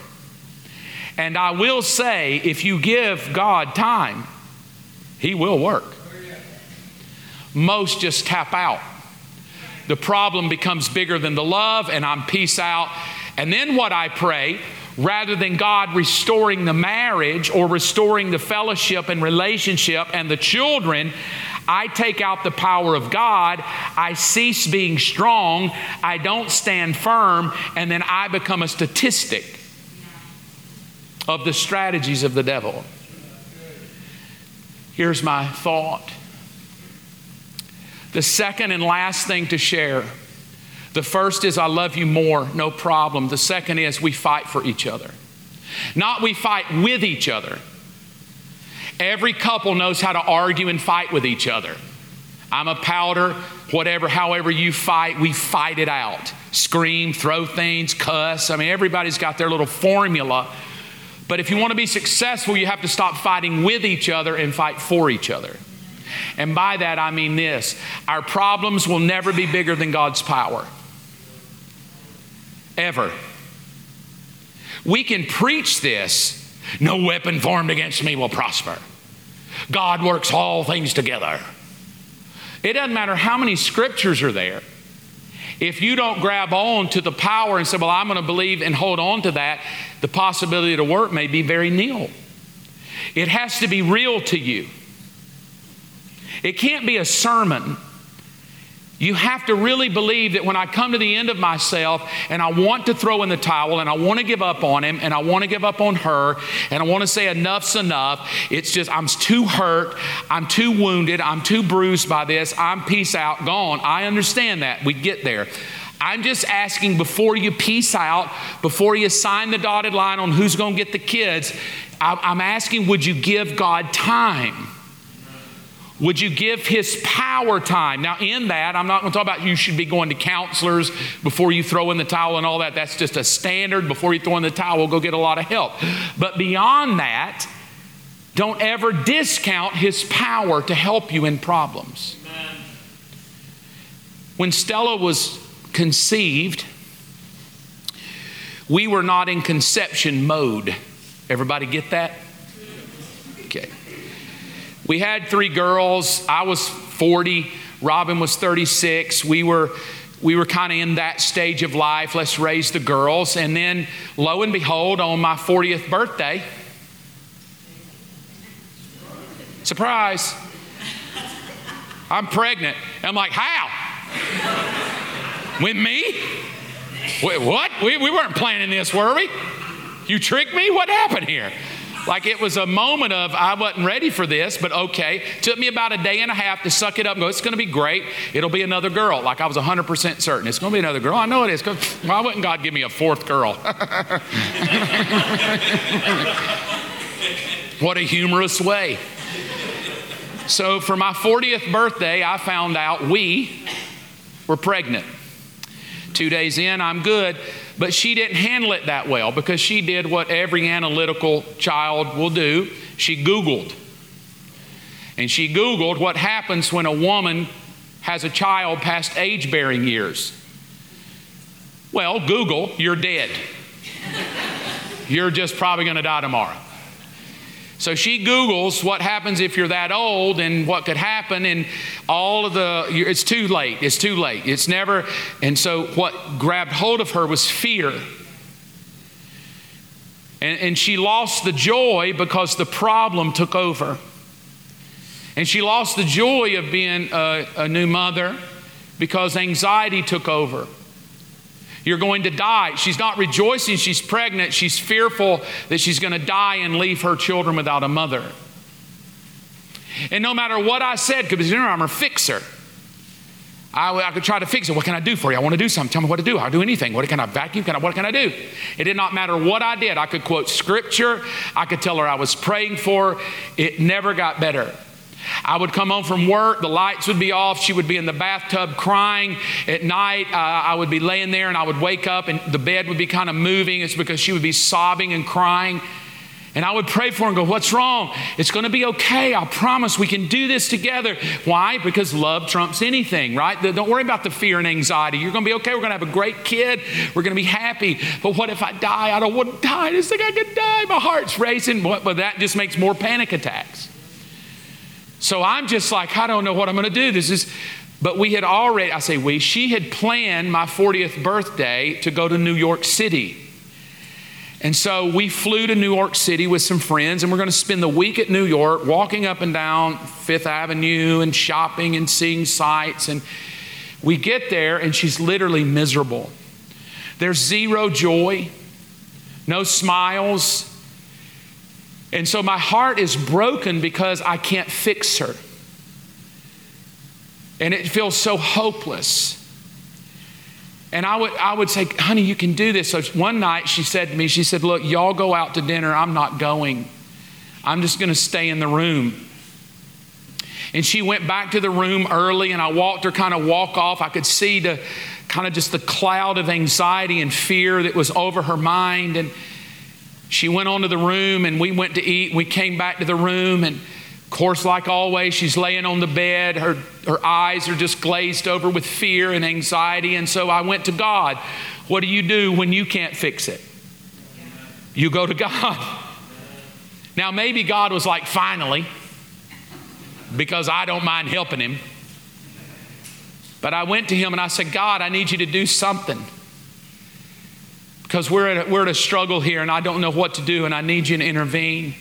And I will say, if you give God time, He will work. Most just tap out the problem becomes bigger than the love, and I'm peace out. And then what I pray, rather than God restoring the marriage or restoring the fellowship and relationship and the children, I take out the power of God, I cease being strong, I don't stand firm, and then I become a statistic of the strategies of the devil. Here's my thought the second and last thing to share the first is, I love you more, no problem. The second is, we fight for each other. Not we fight with each other. Every couple knows how to argue and fight with each other. I'm a powder, whatever, however you fight, we fight it out. Scream, throw things, cuss. I mean, everybody's got their little formula. But if you want to be successful, you have to stop fighting with each other and fight for each other. And by that I mean this our problems will never be bigger than God's power. Ever. We can preach this no weapon formed against me will prosper. God works all things together. It doesn't matter how many scriptures are there. If you don't grab on to the power and say, Well, I'm going to believe and hold on to that, the possibility to work may be very nil. It has to be real to you. It can't be a sermon. You have to really believe that when I come to the end of myself and I want to throw in the towel and I want to give up on him and I want to give up on her and I want to say enough's enough, it's just I'm too hurt, I'm too wounded, I'm too bruised by this, I'm peace out, gone. I understand that. We get there. I'm just asking before you peace out, before you sign the dotted line on who's going to get the kids, I'm asking, would you give God time? Would you give his power time? Now, in that, I'm not going to talk about you should be going to counselors before you throw in the towel and all that. That's just a standard. Before you throw in the towel, go get a lot of help. But beyond that, don't ever discount his power to help you in problems. Amen. When Stella was conceived, we were not in conception mode. Everybody get that? We had three girls. I was 40, Robin was 36. We were we were kind of in that stage of life. Let's raise the girls. And then, lo and behold, on my 40th birthday, surprise, I'm pregnant. I'm like, how? With me? Wait, what? We, we weren't planning this, were we? You tricked me? What happened here? Like it was a moment of, I wasn't ready for this, but okay. Took me about a day and a half to suck it up and go, it's going to be great. It'll be another girl. Like I was 100% certain. It's going to be another girl. I know it is. Why wouldn't God give me a fourth girl? what a humorous way. So for my 40th birthday, I found out we were pregnant. Two days in, I'm good. But she didn't handle it that well because she did what every analytical child will do she Googled. And she Googled what happens when a woman has a child past age bearing years. Well, Google, you're dead. you're just probably going to die tomorrow. So she Googles what happens if you're that old and what could happen, and all of the, it's too late. It's too late. It's never, and so what grabbed hold of her was fear. And, and she lost the joy because the problem took over. And she lost the joy of being a, a new mother because anxiety took over. You're going to die. She's not rejoicing she's pregnant. She's fearful that she's going to die and leave her children without a mother. And no matter what I said, because I'm a fixer, I, I, could try to fix it. What can I do for you? I want to do something. Tell me what to do. I'll do anything. What can I vacuum? Can I, what can I do? It did not matter what I did. I could quote scripture. I could tell her I was praying for. Her. It never got better. I would come home from work, the lights would be off, she would be in the bathtub crying. At night, uh, I would be laying there and I would wake up and the bed would be kind of moving. It's because she would be sobbing and crying. And I would pray for her and go, What's wrong? It's going to be okay. I promise we can do this together. Why? Because love trumps anything, right? Don't worry about the fear and anxiety. You're going to be okay. We're going to have a great kid. We're going to be happy. But what if I die? I don't want to die. I just think I could die. My heart's racing. But that just makes more panic attacks. So I'm just like, I don't know what I'm going to do. This is, but we had already, I say we, she had planned my 40th birthday to go to New York City. And so we flew to New York City with some friends, and we're going to spend the week at New York walking up and down Fifth Avenue and shopping and seeing sights. And we get there, and she's literally miserable. There's zero joy, no smiles. And so my heart is broken because I can't fix her. And it feels so hopeless. And I would, I would say, honey, you can do this. So one night she said to me, she said, look, y'all go out to dinner. I'm not going. I'm just going to stay in the room. And she went back to the room early, and I watched her kind of walk off. I could see the kind of just the cloud of anxiety and fear that was over her mind. And she went on to the room, and we went to eat. We came back to the room, and of course, like always, she's laying on the bed. Her, her eyes are just glazed over with fear and anxiety. And so I went to God. What do you do when you can't fix it? You go to God. Now, maybe God was like, finally, because I don't mind helping him. But I went to him and I said, God, I need you to do something. Because we're at a, we're at a struggle here and I don't know what to do and I need you to intervene.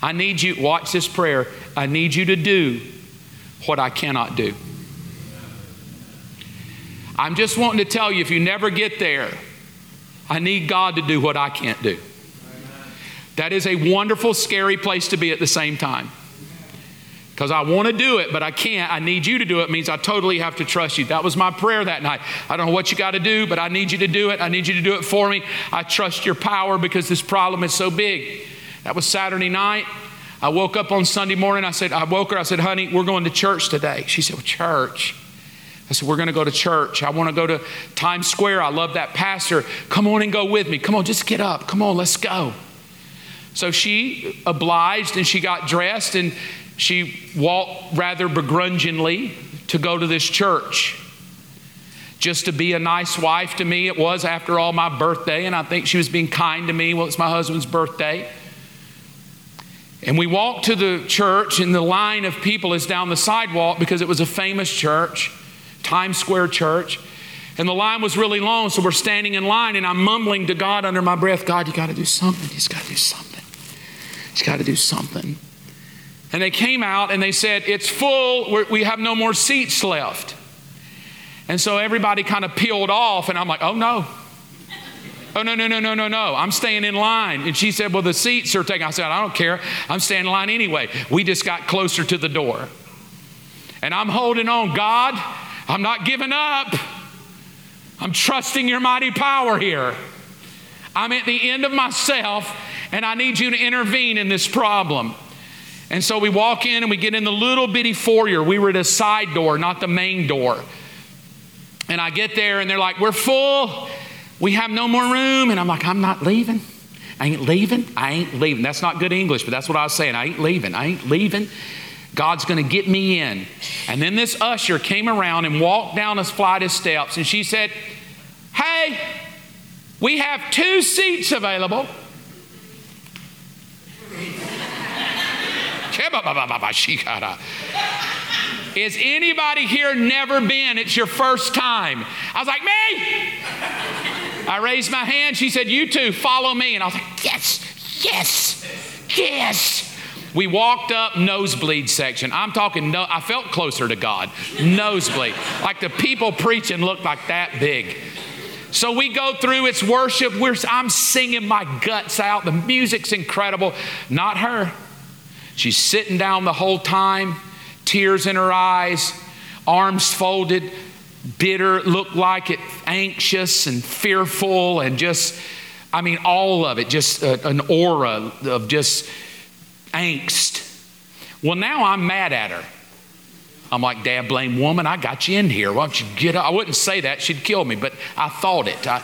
I need you, watch this prayer. I need you to do what I cannot do. I'm just wanting to tell you if you never get there, I need God to do what I can't do. That is a wonderful, scary place to be at the same time. Because I want to do it, but I can't. I need you to do it means I totally have to trust you. That was my prayer that night. I don't know what you got to do, but I need you to do it. I need you to do it for me. I trust your power because this problem is so big. That was Saturday night. I woke up on Sunday morning. I said, I woke her. I said, honey, we're going to church today. She said, well, church. I said, we're going to go to church. I want to go to Times Square. I love that pastor. Come on and go with me. Come on, just get up. Come on, let's go. So she obliged and she got dressed and she walked rather begrudgingly to go to this church. Just to be a nice wife to me. It was, after all, my birthday, and I think she was being kind to me. Well, it's my husband's birthday. And we walked to the church, and the line of people is down the sidewalk because it was a famous church, Times Square Church. And the line was really long, so we're standing in line, and I'm mumbling to God under my breath, God, you got to do something. He's got to do something. He's got to do something. And they came out and they said, It's full. We're, we have no more seats left. And so everybody kind of peeled off, and I'm like, Oh no, Oh, no, no, no, no, no, no. I'm staying in line. And she said, Well, the seats are taken. I said, I don't care. I'm staying in line anyway. We just got closer to the door. And I'm holding on. God, I'm not giving up. I'm trusting your mighty power here. I'm at the end of myself, and I need you to intervene in this problem. And so we walk in and we get in the little bitty foyer. We were at a side door, not the main door. And I get there, and they're like, We're full. We have no more room. And I'm like, I'm not leaving. I ain't leaving. I ain't leaving. That's not good English, but that's what I was saying. I ain't leaving. I ain't leaving. God's going to get me in. And then this usher came around and walked down a flight of steps, and she said, Hey, we have two seats available. Is anybody here never been? It's your first time. I was like, Me! I raised my hand. She said, You too, follow me. And I was like, Yes, yes, yes. We walked up nosebleed section. I'm talking, no, I felt closer to God. Nosebleed. like the people preaching looked like that big. So we go through its worship. We're, I'm singing my guts out. The music's incredible. Not her. She's sitting down the whole time, tears in her eyes, arms folded, bitter, looked like it, anxious and fearful, and just, I mean, all of it, just a, an aura of just angst. Well, now I'm mad at her. I'm like, Dad, blame woman, I got you in here. Why don't you get up? I wouldn't say that, she'd kill me, but I thought it. I,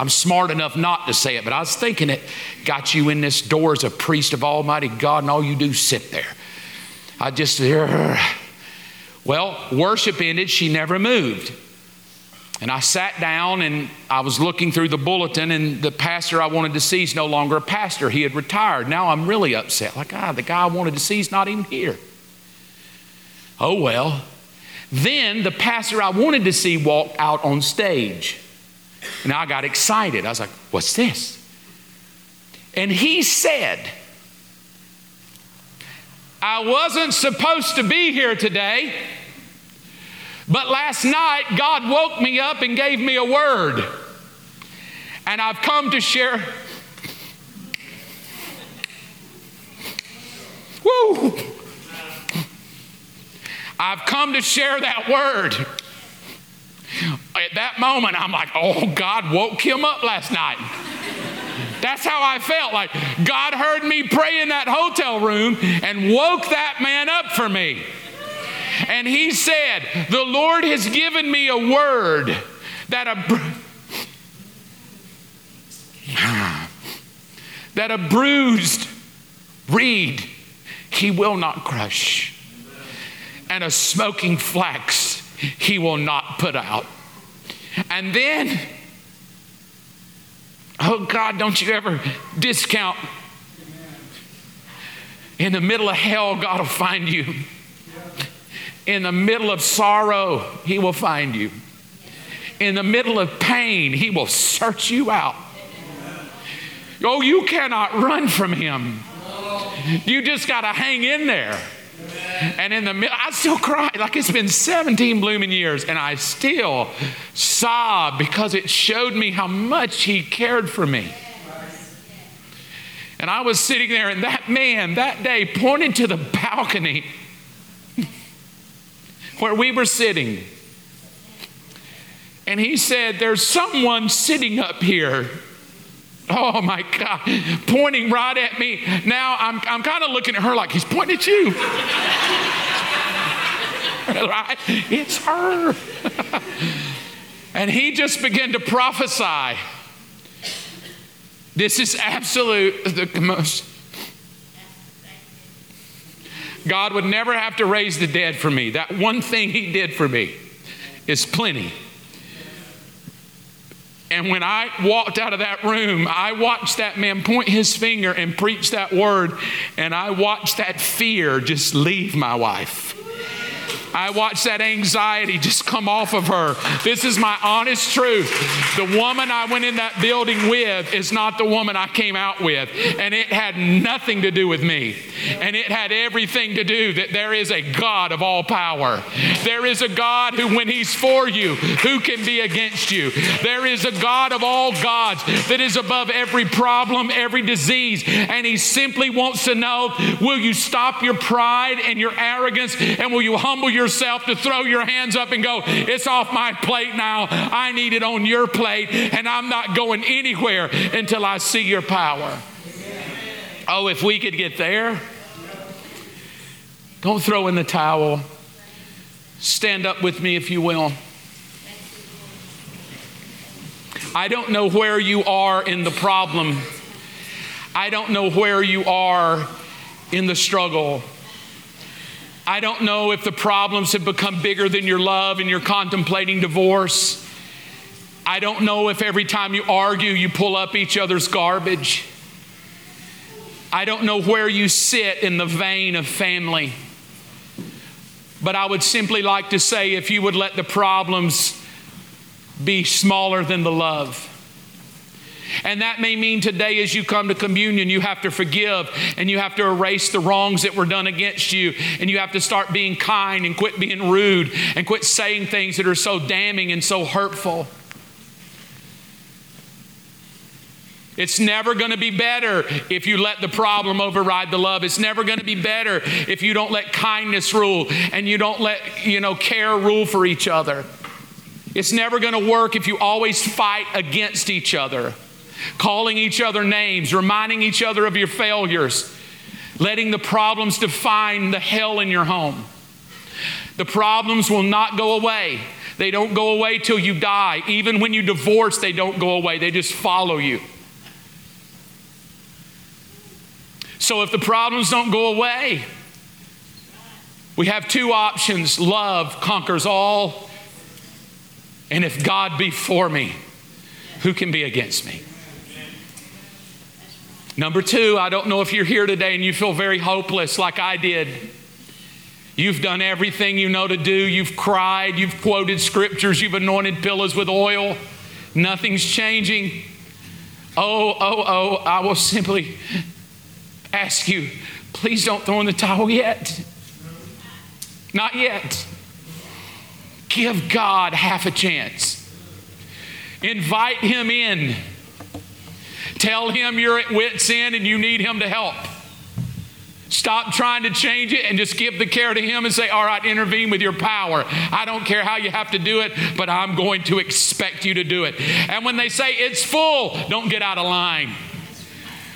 I'm smart enough not to say it, but I was thinking it. Got you in this door as a priest of Almighty God, and all you do sit there. I just, well, worship ended, she never moved. And I sat down and I was looking through the bulletin, and the pastor I wanted to see is no longer a pastor. He had retired. Now I'm really upset. Like, ah, the guy I wanted to see is not even here. Oh, well. Then the pastor I wanted to see walked out on stage. And I got excited. I was like, what's this? And he said, I wasn't supposed to be here today. But last night, God woke me up and gave me a word. And I've come to share. Woo! I've come to share that word. At that moment, I'm like, oh, God woke him up last night. That's how I felt. Like God heard me pray in that hotel room and woke that man up for me. And he said, The Lord has given me a word that a, that a bruised reed he will not crush, and a smoking flax he will not put out. And then, oh God, don't you ever discount. In the middle of hell, God will find you. In the middle of sorrow, He will find you. In the middle of pain, He will search you out. Oh, you cannot run from Him. You just got to hang in there. And in the middle, I still cry like it's been 17 blooming years, and I still sob because it showed me how much He cared for me. And I was sitting there, and that man that day pointed to the balcony where we were sitting. And he said, There's someone sitting up here. Oh my God, pointing right at me. Now I'm, I'm kind of looking at her like he's pointing at you. right? It's her. and he just began to prophesy. This is absolute, the most God would never have to raise the dead for me. That one thing He did for me is plenty. And when I walked out of that room, I watched that man point his finger and preach that word, and I watched that fear just leave my wife. I watched that anxiety just come off of her. This is my honest truth. The woman I went in that building with is not the woman I came out with. And it had nothing to do with me. And it had everything to do that there is a God of all power. There is a God who, when He's for you, who can be against you? There is a God of all gods that is above every problem, every disease. And He simply wants to know will you stop your pride and your arrogance and will you humble your yourself to throw your hands up and go, It's off my plate now. I need it on your plate, and I'm not going anywhere until I see your power. Oh, if we could get there. Don't throw in the towel. Stand up with me, if you will. I don't know where you are in the problem. I don't know where you are in the struggle. I don't know if the problems have become bigger than your love and you're contemplating divorce. I don't know if every time you argue, you pull up each other's garbage. I don't know where you sit in the vein of family. But I would simply like to say if you would let the problems be smaller than the love. And that may mean today, as you come to communion, you have to forgive and you have to erase the wrongs that were done against you. And you have to start being kind and quit being rude and quit saying things that are so damning and so hurtful. It's never going to be better if you let the problem override the love. It's never going to be better if you don't let kindness rule and you don't let, you know, care rule for each other. It's never going to work if you always fight against each other, calling each other names, reminding each other of your failures, letting the problems define the hell in your home. The problems will not go away. They don't go away till you die. Even when you divorce, they don't go away, they just follow you. So if the problems don't go away, we have two options love conquers all and if God be for me, who can be against me? Number two, I don't know if you're here today and you feel very hopeless like I did. You've done everything you know to do. You've cried. You've quoted scriptures. You've anointed pillows with oil. Nothing's changing. Oh, oh, oh, I will simply ask you please don't throw in the towel yet. Not yet. Give God half a chance. Invite Him in. Tell Him you're at wit's end and you need Him to help. Stop trying to change it and just give the care to Him and say, All right, intervene with your power. I don't care how you have to do it, but I'm going to expect you to do it. And when they say it's full, don't get out of line.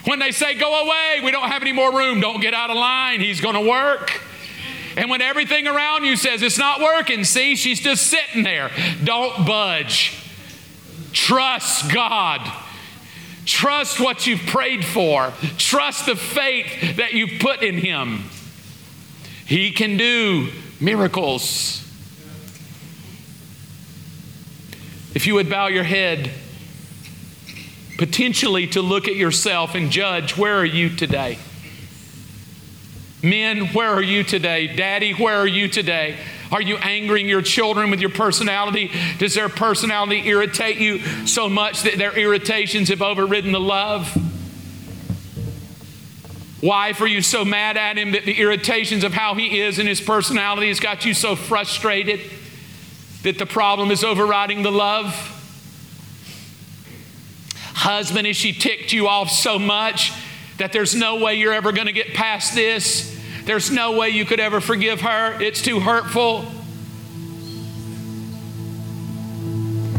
When they say go away, we don't have any more room, don't get out of line. He's going to work. And when everything around you says it's not working, see, she's just sitting there. Don't budge. Trust God. Trust what you've prayed for. Trust the faith that you've put in Him. He can do miracles. If you would bow your head, potentially to look at yourself and judge where are you today? Men, where are you today? Daddy, where are you today? Are you angering your children with your personality? Does their personality irritate you so much that their irritations have overridden the love? Wife, are you so mad at him that the irritations of how he is and his personality has got you so frustrated that the problem is overriding the love? Husband, is she ticked you off so much that there's no way you're ever going to get past this? There's no way you could ever forgive her. It's too hurtful.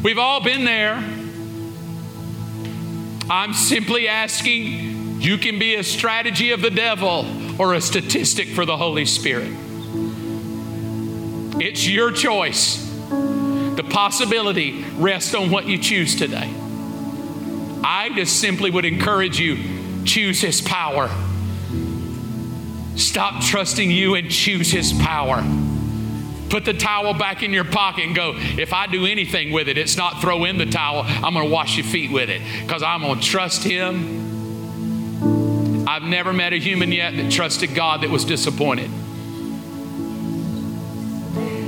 We've all been there. I'm simply asking you can be a strategy of the devil or a statistic for the Holy Spirit. It's your choice. The possibility rests on what you choose today. I just simply would encourage you choose His power. Stop trusting you and choose His power. Put the towel back in your pocket and go, if I do anything with it, it's not throw in the towel. I'm going to wash your feet with it because I'm going to trust Him. I've never met a human yet that trusted God that was disappointed.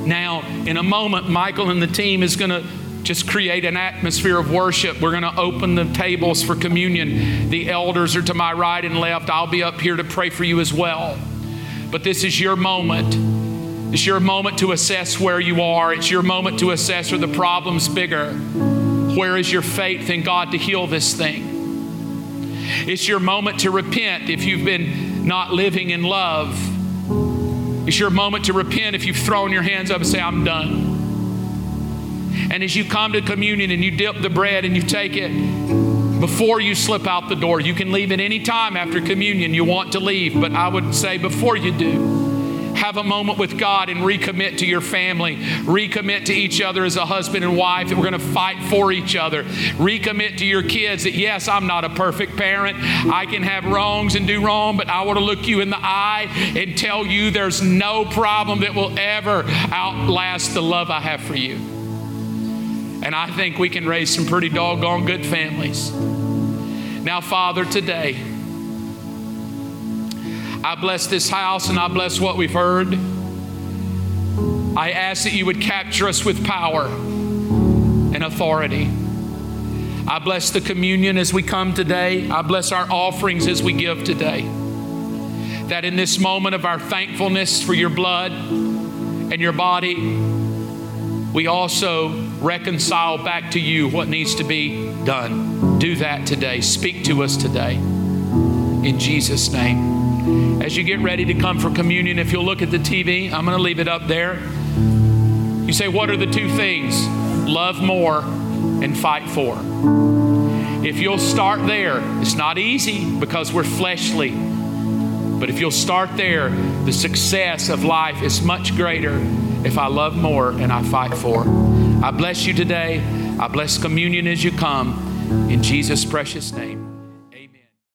Now, in a moment, Michael and the team is going to just create an atmosphere of worship. We're going to open the tables for communion. The elders are to my right and left. I'll be up here to pray for you as well. But this is your moment. It's your moment to assess where you are. It's your moment to assess are the problems bigger? Where is your faith in God to heal this thing? It's your moment to repent if you've been not living in love. It's your moment to repent if you've thrown your hands up and say, I'm done. And as you come to communion and you dip the bread and you take it, before you slip out the door, you can leave at any time after communion you want to leave, but I would say before you do, have a moment with God and recommit to your family. Recommit to each other as a husband and wife that we're going to fight for each other. Recommit to your kids that, yes, I'm not a perfect parent. I can have wrongs and do wrong, but I want to look you in the eye and tell you there's no problem that will ever outlast the love I have for you. And I think we can raise some pretty doggone good families. Now, Father, today, I bless this house and I bless what we've heard. I ask that you would capture us with power and authority. I bless the communion as we come today. I bless our offerings as we give today. That in this moment of our thankfulness for your blood and your body, we also reconcile back to you what needs to be done. Do that today. Speak to us today. In Jesus' name. As you get ready to come for communion, if you'll look at the TV, I'm going to leave it up there. You say, What are the two things? Love more and fight for. If you'll start there, it's not easy because we're fleshly. But if you'll start there, the success of life is much greater if I love more and I fight for. I bless you today. I bless communion as you come. In Jesus' precious name.